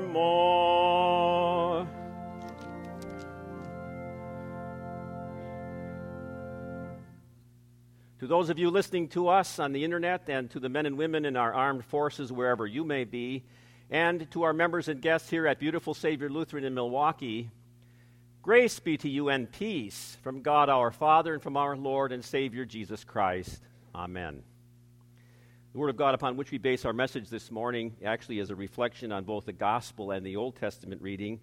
more. To those of you listening to us on the internet and to the men and women in our armed forces, wherever you may be, and to our members and guests here at Beautiful Savior Lutheran in Milwaukee, grace be to you and peace from God our Father and from our Lord and Savior Jesus Christ. Amen. The Word of God upon which we base our message this morning actually is a reflection on both the Gospel and the Old Testament reading.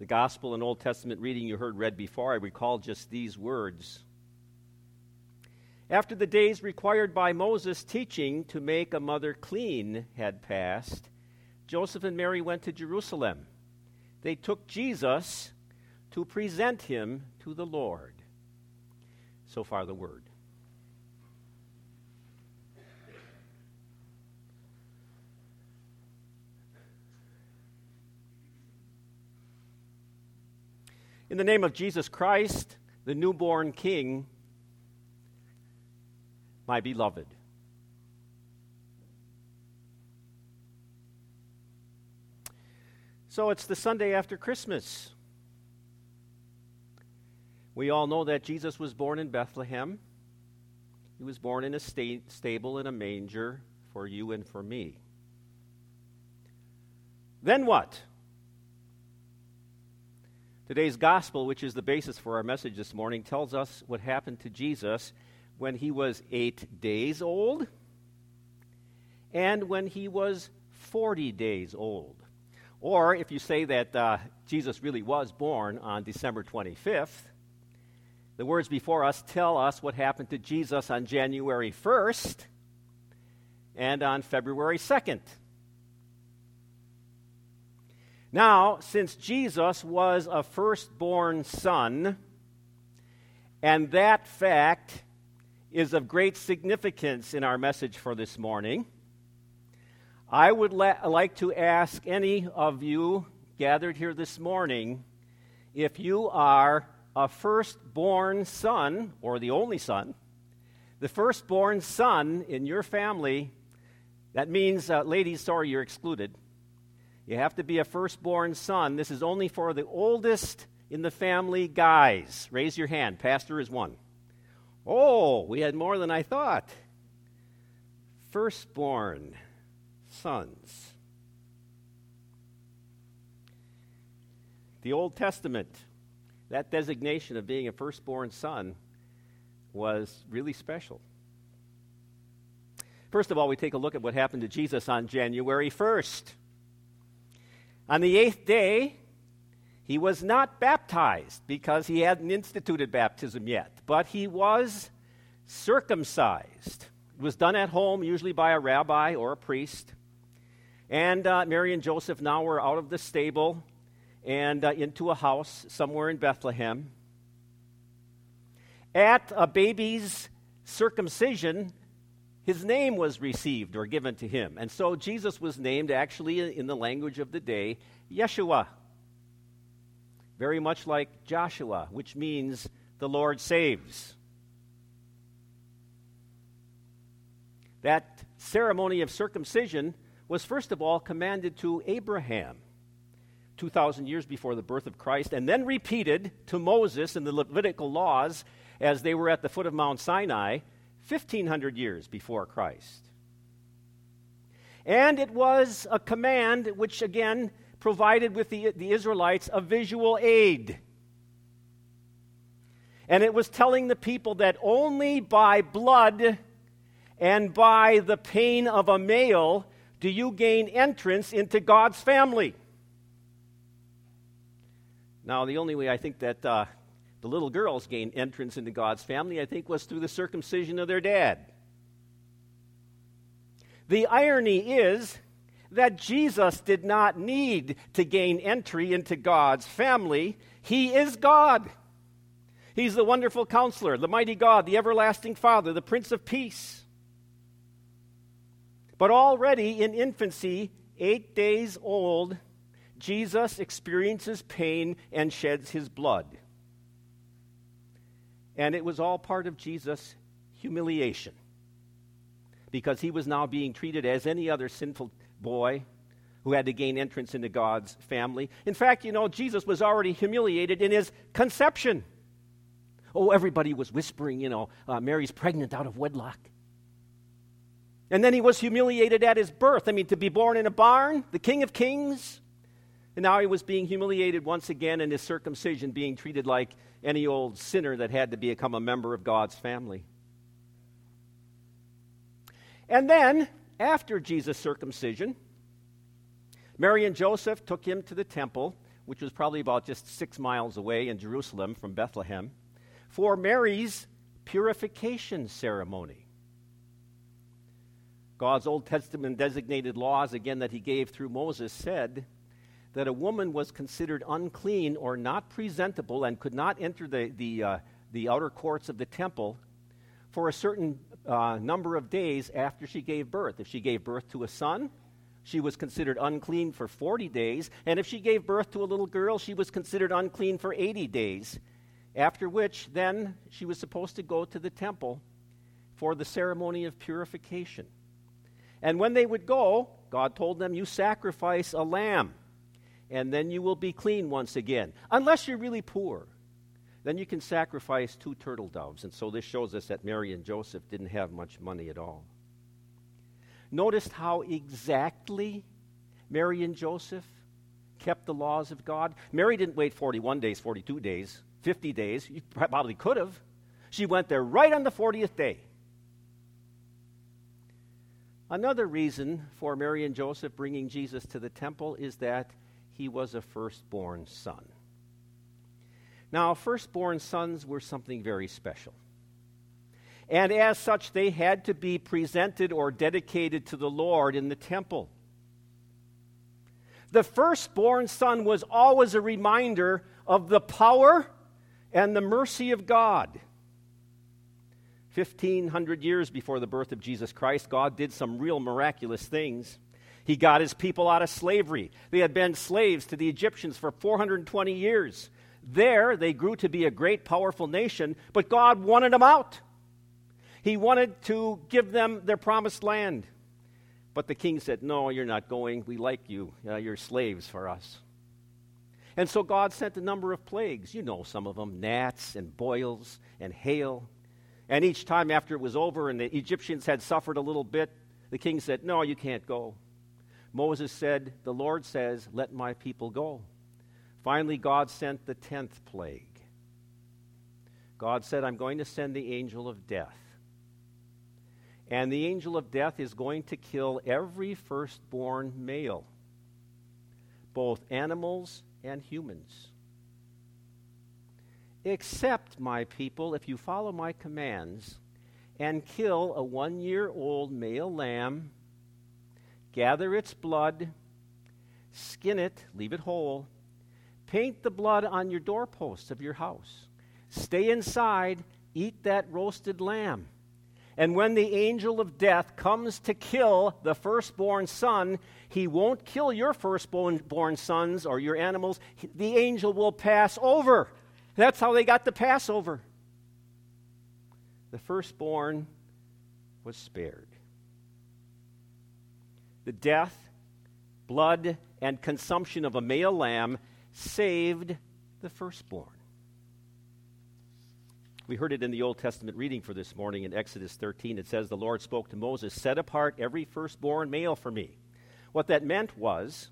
The Gospel and Old Testament reading you heard read before, I recall just these words. After the days required by Moses' teaching to make a mother clean had passed, Joseph and Mary went to Jerusalem. They took Jesus to present him to the Lord. So far, the word. In the name of Jesus Christ, the newborn King, my beloved. So it's the Sunday after Christmas. We all know that Jesus was born in Bethlehem. He was born in a sta- stable in a manger for you and for me. Then what? Today's gospel, which is the basis for our message this morning, tells us what happened to Jesus when he was eight days old and when he was 40 days old. Or if you say that uh, Jesus really was born on December 25th, the words before us tell us what happened to Jesus on January 1st and on February 2nd. Now, since Jesus was a firstborn son, and that fact is of great significance in our message for this morning, I would la- like to ask any of you gathered here this morning if you are a firstborn son, or the only son, the firstborn son in your family, that means, uh, ladies, sorry, you're excluded you have to be a firstborn son. This is only for the oldest in the family guys. Raise your hand. Pastor is one. Oh, we had more than I thought. Firstborn sons. The Old Testament, that designation of being a firstborn son was really special. First of all, we take a look at what happened to Jesus on January 1st. On the eighth day, he was not baptized because he hadn't instituted baptism yet, but he was circumcised. It was done at home, usually by a rabbi or a priest. And uh, Mary and Joseph now were out of the stable and uh, into a house somewhere in Bethlehem. At a baby's circumcision, his name was received or given to him. And so Jesus was named, actually, in the language of the day, Yeshua. Very much like Joshua, which means the Lord saves. That ceremony of circumcision was, first of all, commanded to Abraham 2,000 years before the birth of Christ, and then repeated to Moses in the Levitical laws as they were at the foot of Mount Sinai 1,500 years before Christ. And it was a command which, again, provided with the, the Israelites a visual aid. And it was telling the people that only by blood and by the pain of a male do you gain entrance into God's family. Now, the only way I think that uh, the little girls gained entrance into God's family, I think, was through the circumcision of their dad. The irony is that Jesus did not need to gain entry into God's family. He is God. He's the wonderful counselor, the mighty God, the everlasting Father, the Prince of Peace. But already in infancy, eight days old, Jesus experiences pain and sheds his blood. And it was all part of Jesus' humiliation because he was now being treated as any other sinful boy who had to gain entrance into God's family. In fact, you know, Jesus was already humiliated in his conception. Oh, everybody was whispering, you know, uh, Mary's pregnant out of wedlock. And then he was humiliated at his birth. I mean, to be born in a barn, the King of Kings. And now he was being humiliated once again in his circumcision, being treated like any old sinner that had to become a member of God's family. And then, after Jesus' circumcision, Mary and Joseph took him to the temple, which was probably about just six miles away in Jerusalem from Bethlehem, for Mary's purification ceremony. God's Old Testament designated laws, again, that he gave through Moses, said that a woman was considered unclean or not presentable and could not enter the, the, uh, the outer courts of the temple for a certain uh, number of days after she gave birth. If she gave birth to a son, she was considered unclean for 40 days. And if she gave birth to a little girl, she was considered unclean for 80 days. After which, then, she was supposed to go to the temple for the ceremony of purification. And when they would go, God told them, You sacrifice a lamb, and then you will be clean once again. Unless you're really poor then you can sacrifice two turtle doves. And so this shows us that Mary and Joseph didn't have much money at all. Notice how exactly Mary and Joseph kept the laws of God. Mary didn't wait 41 days, 42 days, 50 days. You probably could have. She went there right on the 40th day. Another reason for Mary and Joseph bringing Jesus to the temple is that he was a firstborn son. Now, firstborn sons were something very special. And as such, they had to be presented or dedicated to the Lord in the temple. The firstborn son was always a reminder of the power and the mercy of God. 1500 years before the birth of Jesus Christ, God did some real miraculous things. He got his people out of slavery. They had been slaves to the Egyptians for 420 years. There, they grew to be a great, powerful nation, but God wanted them out. He wanted to give them their promised land. But the king said, No, you're not going. We like you. Uh, you're slaves for us. And so God sent a number of plagues. You know some of them gnats and boils and hail. And each time after it was over and the Egyptians had suffered a little bit, the king said, No, you can't go. Moses said, The Lord says, Let my people go. Finally, God sent the tenth plague. God said, I'm going to send the angel of death. And the angel of death is going to kill every firstborn male, both animals and humans. Except, my people, if you follow my commands and kill a one year old male lamb, gather its blood, skin it, leave it whole, Paint the blood on your doorposts of your house. Stay inside, eat that roasted lamb. And when the angel of death comes to kill the firstborn son, he won't kill your firstborn sons or your animals. The angel will pass over. That's how they got the Passover. The firstborn was spared. The death, blood, and consumption of a male lamb saved the firstborn. We heard it in the Old Testament reading for this morning in Exodus 13. It says, The Lord spoke to Moses, Set apart every firstborn male for me. What that meant was,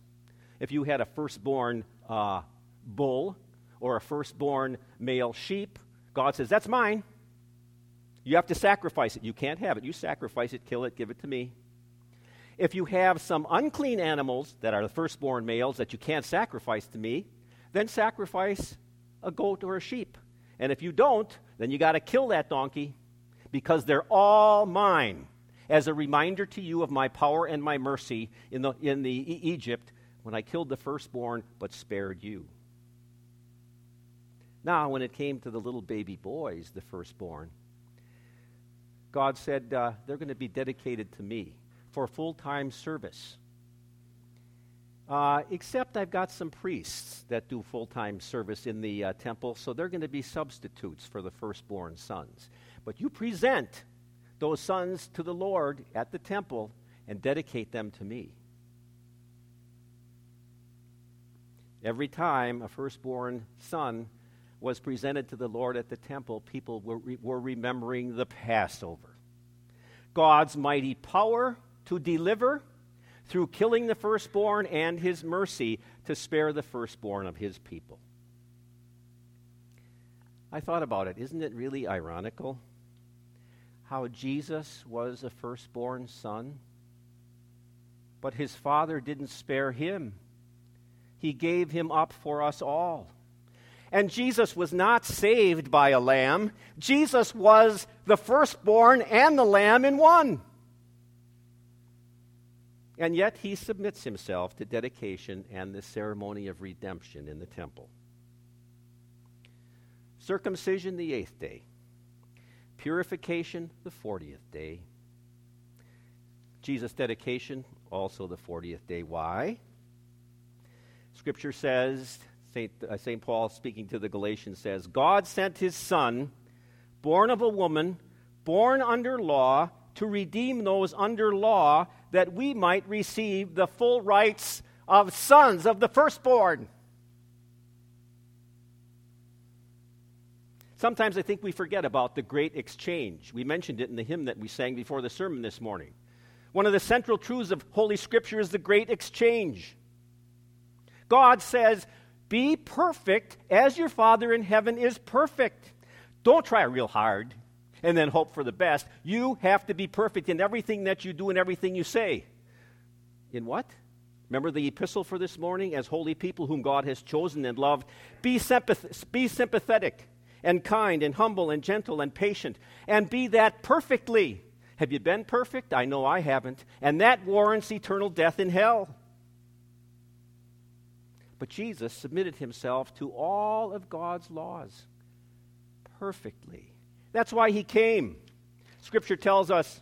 if you had a firstborn uh, bull or a firstborn male sheep, God says, That's mine. You have to sacrifice it. You can't have it. You sacrifice it, kill it, give it to me. If you have some unclean animals that are the firstborn males that you can't sacrifice to me, then sacrifice a goat or a sheep. And if you don't, then you got to kill that donkey because they're all mine as a reminder to you of my power and my mercy in, the, in the e- Egypt when I killed the firstborn but spared you. Now, when it came to the little baby boys, the firstborn, God said, uh, they're going to be dedicated to me for full time service. Uh, except I've got some priests that do full time service in the uh, temple, so they're going to be substitutes for the firstborn sons. But you present those sons to the Lord at the temple and dedicate them to me. Every time a firstborn son was presented to the Lord at the temple, people were, were remembering the Passover. God's mighty power to deliver through killing the firstborn and his mercy to spare the firstborn of his people. I thought about it. Isn't it really ironical how Jesus was a firstborn son? But his father didn't spare him, he gave him up for us all. And Jesus was not saved by a lamb. Jesus was the firstborn and the lamb in one. And yet he submits himself to dedication and the ceremony of redemption in the temple. Circumcision the eighth day, purification the fortieth day. Jesus' dedication also the fortieth day. Why? Scripture says St. Uh. Paul, speaking to the Galatians, says, God sent his Son, born of a woman, born under law, to redeem those under law, that we might receive the full rights of sons of the firstborn. Sometimes I think we forget about the great exchange. We mentioned it in the hymn that we sang before the sermon this morning. One of the central truths of Holy Scripture is the great exchange. God says, be perfect as your Father in heaven is perfect. Don't try real hard and then hope for the best. You have to be perfect in everything that you do and everything you say. In what? Remember the epistle for this morning? As holy people whom God has chosen and loved, be, sympath- be sympathetic and kind and humble and gentle and patient, and be that perfectly. Have you been perfect? I know I haven't. And that warrants eternal death in hell. But Jesus submitted himself to all of God's laws perfectly. That's why he came. Scripture tells us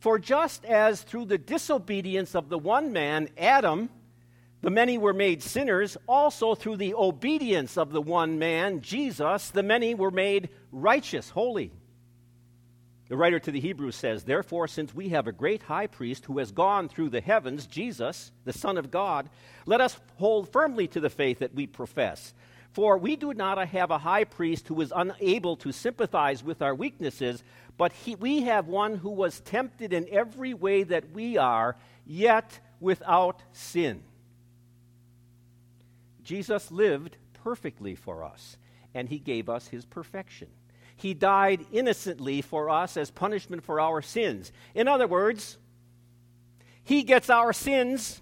For just as through the disobedience of the one man, Adam, the many were made sinners, also through the obedience of the one man, Jesus, the many were made righteous, holy. The writer to the Hebrews says, Therefore, since we have a great high priest who has gone through the heavens, Jesus, the Son of God, let us hold firmly to the faith that we profess. For we do not have a high priest who is unable to sympathize with our weaknesses, but he, we have one who was tempted in every way that we are, yet without sin. Jesus lived perfectly for us, and he gave us his perfection. He died innocently for us as punishment for our sins. In other words, He gets our sins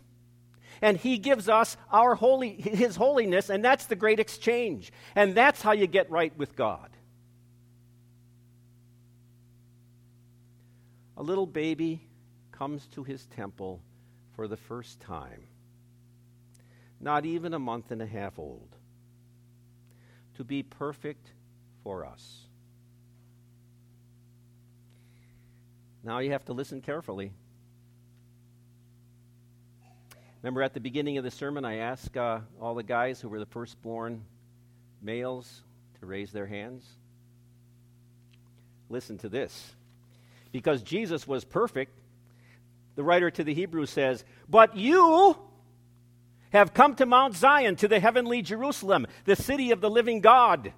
and He gives us our holy, His holiness, and that's the great exchange. And that's how you get right with God. A little baby comes to his temple for the first time, not even a month and a half old, to be perfect for us. Now you have to listen carefully. Remember at the beginning of the sermon, I asked uh, all the guys who were the firstborn males to raise their hands? Listen to this. Because Jesus was perfect, the writer to the Hebrews says, But you have come to Mount Zion, to the heavenly Jerusalem, the city of the living God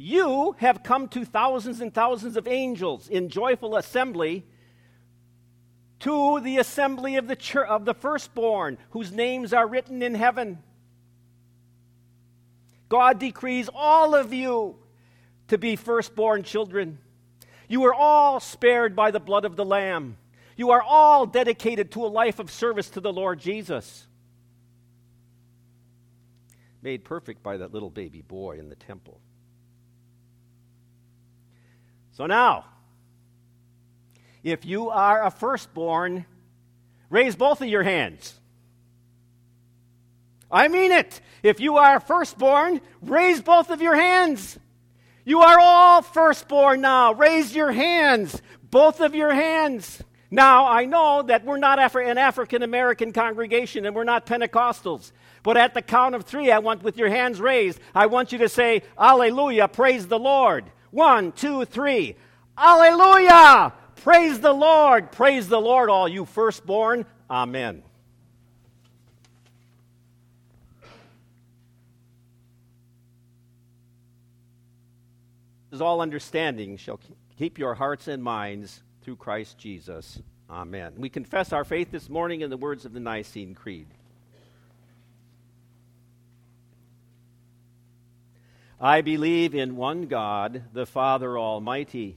you have come to thousands and thousands of angels in joyful assembly to the assembly of the, church, of the firstborn, whose names are written in heaven. God decrees all of you to be firstborn children. You are all spared by the blood of the Lamb. You are all dedicated to a life of service to the Lord Jesus. Made perfect by that little baby boy in the temple. So now, if you are a firstborn, raise both of your hands. I mean it. If you are firstborn, raise both of your hands. You are all firstborn now. Raise your hands, both of your hands. Now, I know that we're not an African American congregation and we're not Pentecostals. But at the count of three, I want, with your hands raised, I want you to say, Alleluia, praise the Lord. One, two, three. Alleluia! Praise the Lord. Praise the Lord, all you firstborn. Amen. As all understanding shall keep your hearts and minds through Christ Jesus. Amen. We confess our faith this morning in the words of the Nicene Creed. I believe in one God, the Father Almighty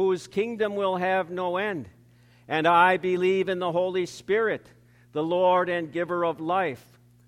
whose kingdom will have no end. And I believe in the Holy Spirit, the Lord and giver of life,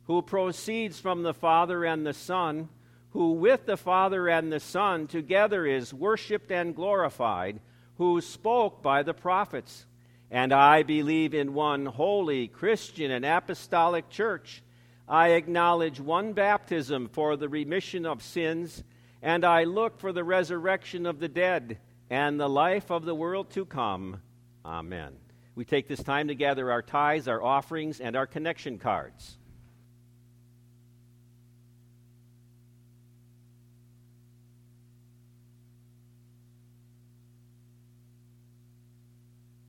who proceeds from the Father and the Son, who with the Father and the Son together is worshiped and glorified, who spoke by the prophets. And I believe in one holy, Christian, and apostolic church I acknowledge one baptism for the remission of sins, and I look for the resurrection of the dead and the life of the world to come. Amen. We take this time to gather our tithes, our offerings, and our connection cards.